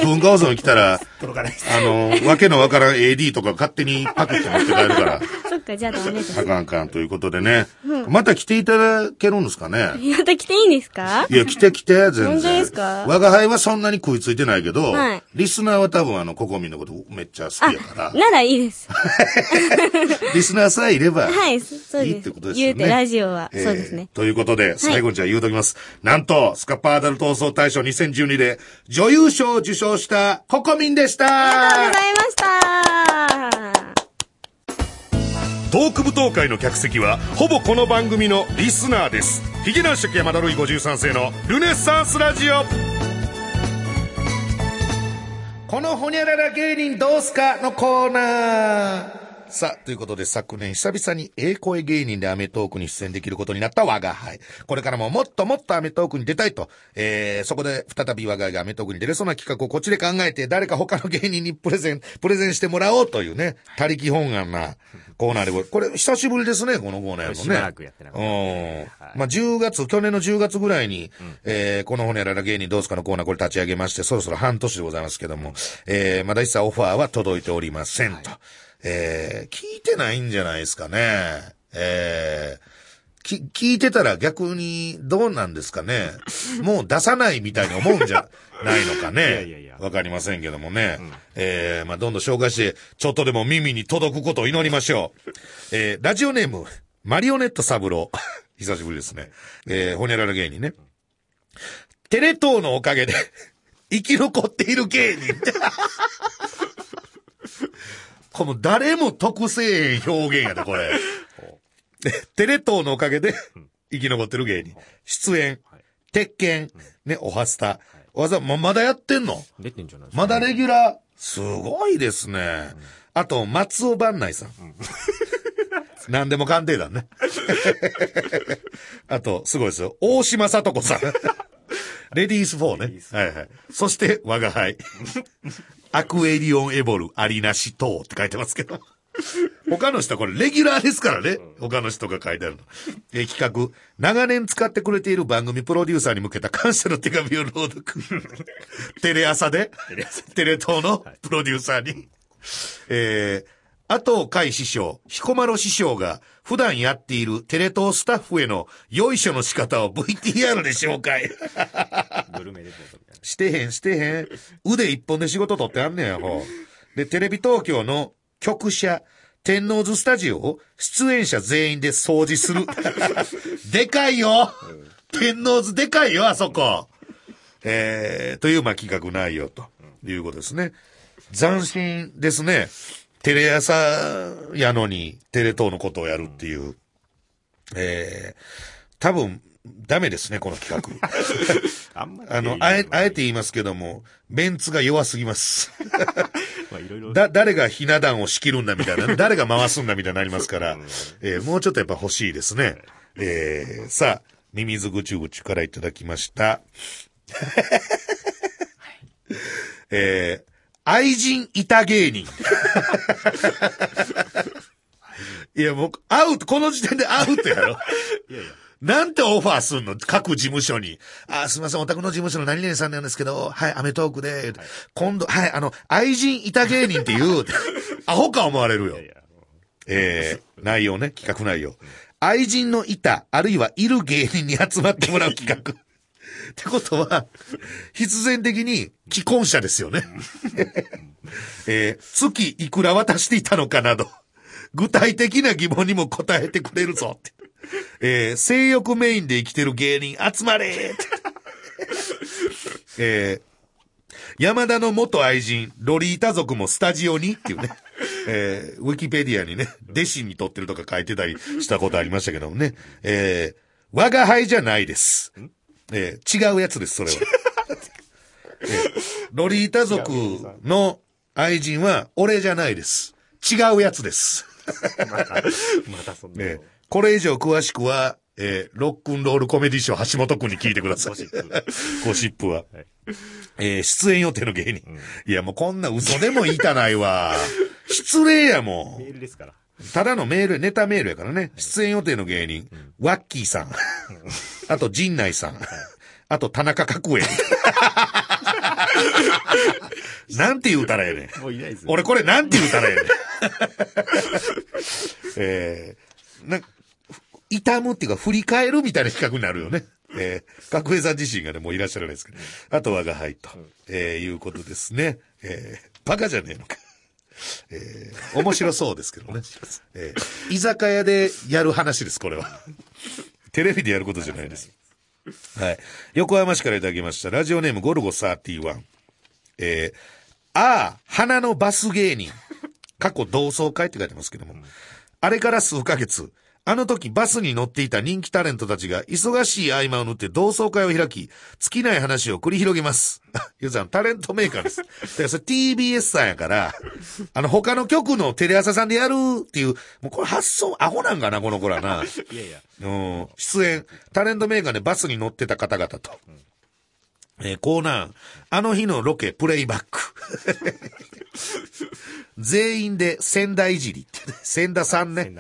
文化放送に来たら、届かないです。あの、わけのわからん AD とか勝手にパクって持って帰るから、そっか、じゃあダメです。あかんあかんということでね。また来ていただけるんですかねまた来ていいんですか？いや、来て来て、全然。本当ですか？我が輩はそんなに食いついてないけど、はいリスナーは多分あの、ココミンのことめっちゃ好きやから、ならいいです。リスナーさえいれば、はい、そそういいっです。てことですよね。言うて、ラジオは、えーそうですね。ということで、最後にじゃあ言うときます。なんと、スカパーアダルト放送大賞2012で女優賞を受賞したココミンでした。ありがとうございました。トーク舞踏会の客席はほぼこの番組のリスナーです。ヒゲ男爵山田ルイ53世のルネッサンスラジオ。このホニャララ芸人どうすかのコーナーさあ、ということで昨年久々にええ声芸人でアメトークに出演できることになった我が輩。これからももっともっとアメトークに出たいと、えー、そこで再び我が輩がアメトークに出れそうな企画をこっちで考えて誰か他の芸人にプレゼン、プレゼンしてもらおうというね、他力本願なコーナーでご これ久しぶりですね、このコーナーやるのね。しばらくやってなかったうん。まあ、10月、去年の10月ぐらいに、えーこのホニャララ芸人どうすかのコーナーこれ立ち上げまして、そろそろ半年でございますけども、えーまだ一切オファーは届いておりませんと。えー聞いてないんじゃないですかね。えーき、聞いてたら逆にどうなんですかね。もう出さないみたいに思うんじゃないのかね。いやいやいやわかりませんけどもね。えーまあ、どんどん紹介して、ちょっとでも耳に届くことを祈りましょう。えーラジオネーム、マリオネットサブロー。久しぶりですね。えー、ホニャララ芸人ね。テレ東のおかげで、生き残っている芸人。この誰も得せえ表現やで、これ。でテレ東のおかげで、生き残ってる芸人。出演、鉄拳、ね、おはスタ。わざ、ま、まだやってんの？出てんじゃない。まだレギュラー？すごいですね。あと、松尾万内さん。何でも鑑定だね。あと、すごいですよ。大島聡子さん。レディース4ね。はいはい。そして、我が輩。アクエリオンエボル、ありなし等って書いてますけど。他の人はこれレギュラーですからね。他の人が書いてあるの。えー企画、長年使ってくれている番組プロデューサーに向けた感謝の手紙を朗読。テレ朝で、テレ東のプロデューサーに。えー、あと、海師匠、彦摩呂師匠が普段やっているテレ東スタッフへのよいしょの仕方を VTR で紹介。グルメレポート。してへん、してへん。腕一本で仕事取ってあんねや、ほう。で、テレビ東京の局舎、天王洲スタジオを出演者全員で掃除する。でかいよ天王洲でかいよ、あそこ。えー、という、まあ、企画内容ということですね。斬新ですね。テレ朝やのに、テレ東のことをやるっていう。えー、多分、ダメですね、この企画。あんまり。あの、あえ、あえて言いますけども、メンツが弱すぎます。まあいろいろ。だ、誰がひな壇を仕切るんだみたいな、誰が回すんだみたいになりますから、えーもうちょっとやっぱ欲しいですね。えーさあ、ミミズぐちゅぐちゅからいただきました。えー愛人いた芸人。いや、僕、アウト、この時点でアウトやろ。なんてオファーすんの？各事務所に。あ、すみません、お宅の事務所の何々さんなんですけど、はい、アメトークで、今度、はい、あの、愛人いた芸人っていう、アホか思われるよ。えー、内容ね、企画内容。愛人のいた、あるいはいる芸人に集まってもらう企画。ってことは、必然的に既婚者ですよね。えー月いくら渡していたのかなど、具体的な疑問にも答えてくれるぞって。えー性欲メインで生きてる芸人集まれ。えー山田の元愛人、ロリータ族もスタジオに？っていうね。えー、ウィキペディアにね、弟子にとってるとか書いてたりしたことありましたけどもね。えー、我が輩じゃないです。えー、違うやつです、それは。えーロリータ族の愛人は俺じゃないです。違うやつです。また、またそんなの。えーこれ以上詳しくは、えーロックンロールコメディショー橋本くんに聞いてください。ゴシップゴシップは。はいえー出演予定の芸人。いや、もうこんな嘘でも言いたないわ。失礼やもん。メールですから。ただのメール、ネタメールやからね。出演予定の芸人。ワッキーさん。あと、陣内さん。あと、田中角栄。なんて言うたらええねん。もういないです。俺これなんて言うたらええねん。えー、な、痛むっていうか振り返るみたいな企画になるよね。えー、角栄さん自身がね、もういらっしゃらないですけど。あとはがはいと、えー、いうことですね。えー、バカじゃねえのか。えー、面白そうですけどね。えー、居酒屋でやる話です、これは。テレビでやることじゃないです。はい。横浜市からいただきました。ラジオネームゴルゴ31。えー、ああ、花のバス芸人。過去同窓会って書いてますけども。あれから数ヶ月、あの時バスに乗っていた人気タレントたちが忙しい合間を縫って同窓会を開き、尽きない話を繰り広げます。ゆうさん、タレントメーカーです。だからそれ TBS さんやから、あの他の局のテレ朝さんでやるっていう、もうこれ発想アホなんかな、この子らな。いやいや。うん出演、タレントメーカーでバスに乗ってた方々と。えーコーナー、あの日のロケプレイバック。全員で仙台いじりってね、仙田さんね。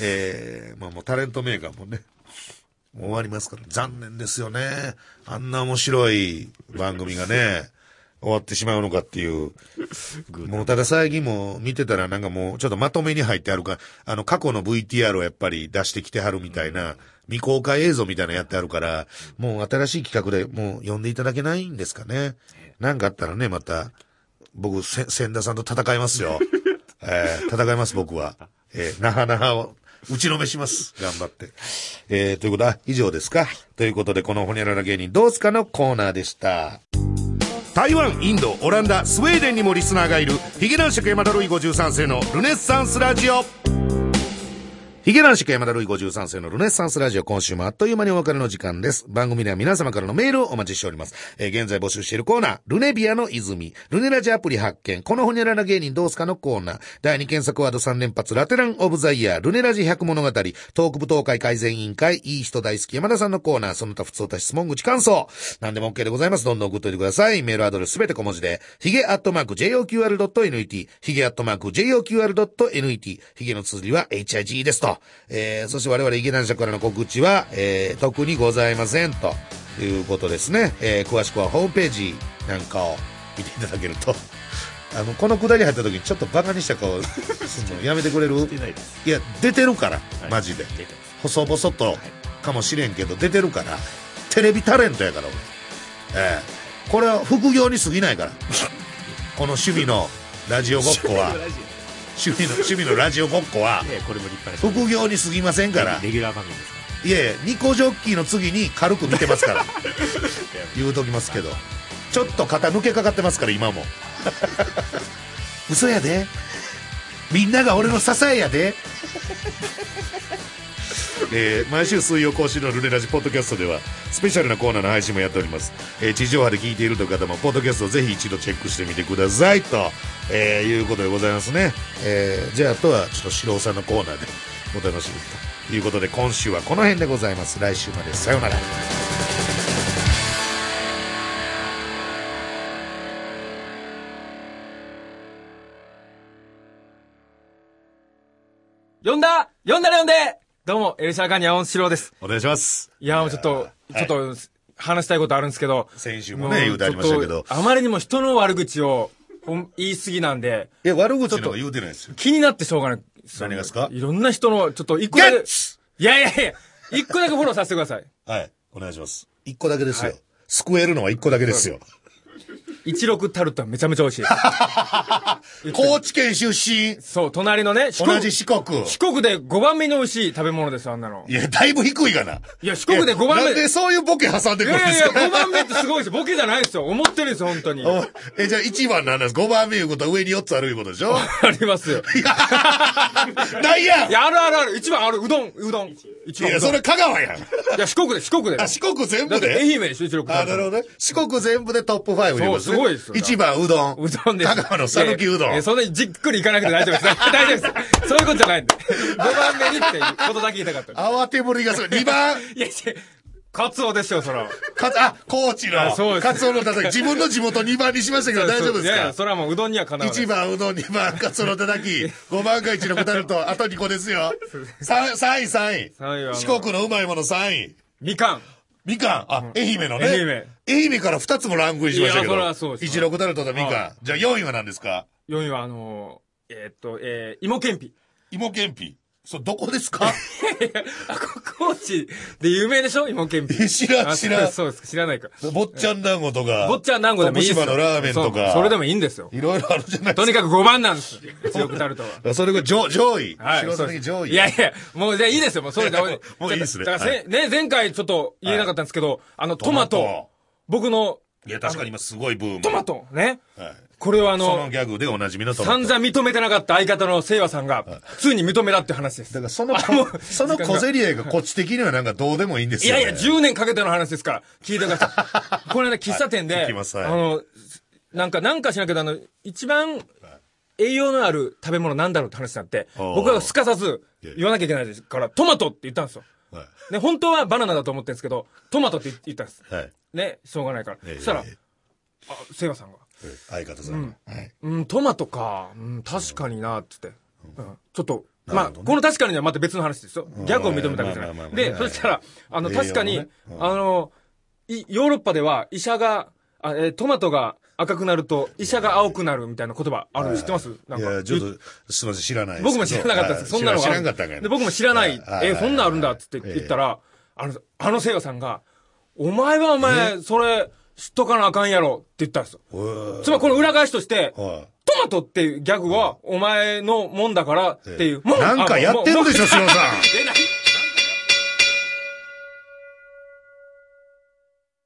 えー、まあもうタレントメーカーもね、もう終わりますから、残念ですよね。あんな面白い番組がね、終わってしまうのかっていう。もうただ最近も見てたらなんかもうちょっとまとめに入ってあるか、あの過去の VTR をやっぱり出してきてはるみたいな、未公開映像みたいなのやってあるから、もう新しい企画でもう呼んでいただけないんですかね。なんかあったらね、また、僕、せ千田さんと戦いますよ。えー戦います、僕は。えーなはなはを、打ちのめします。頑張って。えーということは、以上ですか？ということで、このホニャララ芸人どうすかのコーナーでした。台湾、インド、オランダ、スウェーデンにもリスナーがいる、ヒゲ男爵山田ロイ53世のルネッサンスラジオ。ヒゲ男爵山田ルイ53世のルネッサンスラジオ、今週もあっという間にお別れの時間です。番組では皆様からのメールをお待ちしております。えー現在募集しているコーナー、ルネビアの泉、ルネラジアプリ発見、このホニャララ芸人どうすかのコーナー、第2検索ワード3連発、ラテランオブザイヤー、ルネラジ100物語、トーク部東海改善委員会、いい人大好き山田さんのコーナー、その他普通た質問口感想、何でも OK でございます。どんどん送っといてください。メールアドレスすべて小文字で、ヒゲアットマーク JOQR.net、ヒゲアットマーク JOQR.net、ヒゲの綴りは HIG ですと。えー、そして我々ヒゲ男爵からの告知は、えー、特にございませんということですね。えー、詳しくはホームページなんかを見ていただけると。あの、このくだり入った時にちょっとバカにした顔やめてくれる？いや、出てるから、はい。マジで。細々とかもしれんけど出てるからテレビタレントやから俺。ええこれは副業に過ぎないから。この趣味のラジオごっこは趣味の趣味のラジオごっこは副業に過ぎませんから。レギュラー番組ですかいやいやニコジョッキーの次に軽く見てますから。言うときますけど。ちょっと肩抜けかかってますから今も。嘘やで。みんなが俺の支えやでえー毎週水曜更新のルネラジポッドキャストではスペシャルなコーナーの配信もやっております、えー地上波で聞いているという方もポッドキャストをぜひ一度チェックしてみてくださいと、えーいうことでございますね、えーじゃああとはちょっと四郎さんのコーナーでお楽しみということで今週はこの辺でございます。来週まで。さようなら。呼んだ呼んだら呼んで。どうも、エルシャーカニアオンシローです。お願いします。いや、もうちょっと、ちょっと、話したいことあるんですけど。先週もね言うてありましたけど。あまりにも人の悪口をほん言い過ぎなんで、いや悪口の言うてないですよ。気になってしょうがない。何がですか？いろんな人の、ちょっと一個ゲだけいやいやいや、一個だけフォローさせてください。はい。お願いします。一個だけですよ、はい。救えるのは一個だけですよ。16タルトはめちゃめちゃ美味しい。高知県出身。そう、隣のね、四国同じ四国。四国で5番目に美味しい食べ物ですよ、あんなの。いや、だいぶ低いがな。いや四国で五番目なんでそういうボケ挟んでくるんいやいや、ですか5番目ってすごいですよ。ボケじゃないですよ。思ってるんですよ、本当に。え、じゃあ1番なんです ?5 番目いうことは上に4つあるいうことでしょ？ありますよ。ないやいや、あるあるある。一番ある。うどん、うどん。一いや、番うどん。それ香川やん。いや、四国で、四国で。あ、四国全部で？愛媛でしょ、一六あ、なるほどね。四国全部でトップ5入れますね。そうすごいですよ1番うどん。うどんです。香川の讃岐うどんいやいや。そんなにじっくりいかなくて大丈夫です。大丈夫です。そういうことじゃないんで。5番目にっていうことだけ言いたかった。慌てぶりがすごい。2番、いや、いやカツオですよ、そら。かつ、あ、高知の、あそうですカツオのたたき。自分の地元2番にしましたけど大丈夫ですいやいや、かそれはもううどんにはかなわない。1番うどん、2番カツオのたたき、5番が1のたると、あと2個ですよ。3, 3位、3位。三位は四国のうまいもの3位。みかん。みかん、あ、愛媛のね。愛媛。愛媛から2つもランクインしましたけど。いやそれはそうです一六タルトとみかん。はじゃあ4位は何ですか？4位は、あのー、えーっと、えー、芋けんぴ。芋けんぴ。そう、どこですか？あ、こ高知で有名でしょ？芋けんぴ。え知ら知らんそうです。知らないか。坊っちゃん団子とか。坊っちゃん団子でもいいですよ。のラーメンとか。そうそれでもいいんですよ。いろいろあるじゃないとにかく5番なんです。強くタルトは。それが上上位。はい。白上位。いやいや、もうじゃあいいですよ。もうそれで。もういいですねだからせ、ね、前回ちょっと言えなかったんですけど、あの、トマト。僕のいや、確かに今すごいブーム。トマト。ね。はい。これはあのその、ギャグでおなじみのトマト。散々認めてなかった相方の聖和さんが、ついに認めたって話です。だからそのあもう、その小競り合いがこっち的にはなんかどうでもいいんですよ、ね。いやいや、10年かけての話ですから、聞いてください。これね、喫茶店聞で、きますはいあの、なんか、なんかしなきゃあの、一番栄養のある食べ物なんだろうって話になって、おー僕はすかさず言わなきゃいけないですから、トマトって言ったんですよ。はね、本当はバナナだと思ってるんですけど、トマトって言ったんです。い。はい。ね、しょうがないから。ええそしたらええ、あ、聖和さんが、相方さん。が。はい。うん、トマトか、うん、確かにな、つって。うん、ちょっと、まあ、この確かにはまた別の話ですよ。ギャグを認めたわけじゃない。で、はいそしたら、あの、確かに、ねうん。あの、いヨーロッパでは医者が、あえートマトが赤くなると医者が青くなるみたいな言葉あるの知ってます？なんか。いや、ちょっと、すみません、知らない僕も知らなかったです。そんなのが。知らんかったで、僕も知らない。はい。えーそんなんあるんだっつって言ったら、あの、あの聖和さんが、お前はお前、それ、知っとかなあかんやろって言ったんですよ。はいつまりこの裏返しとして、はいトマトっていうギャグは、お前のもんだからっていう。もんなんかやってるでしょ、あもうシロさん。え、何？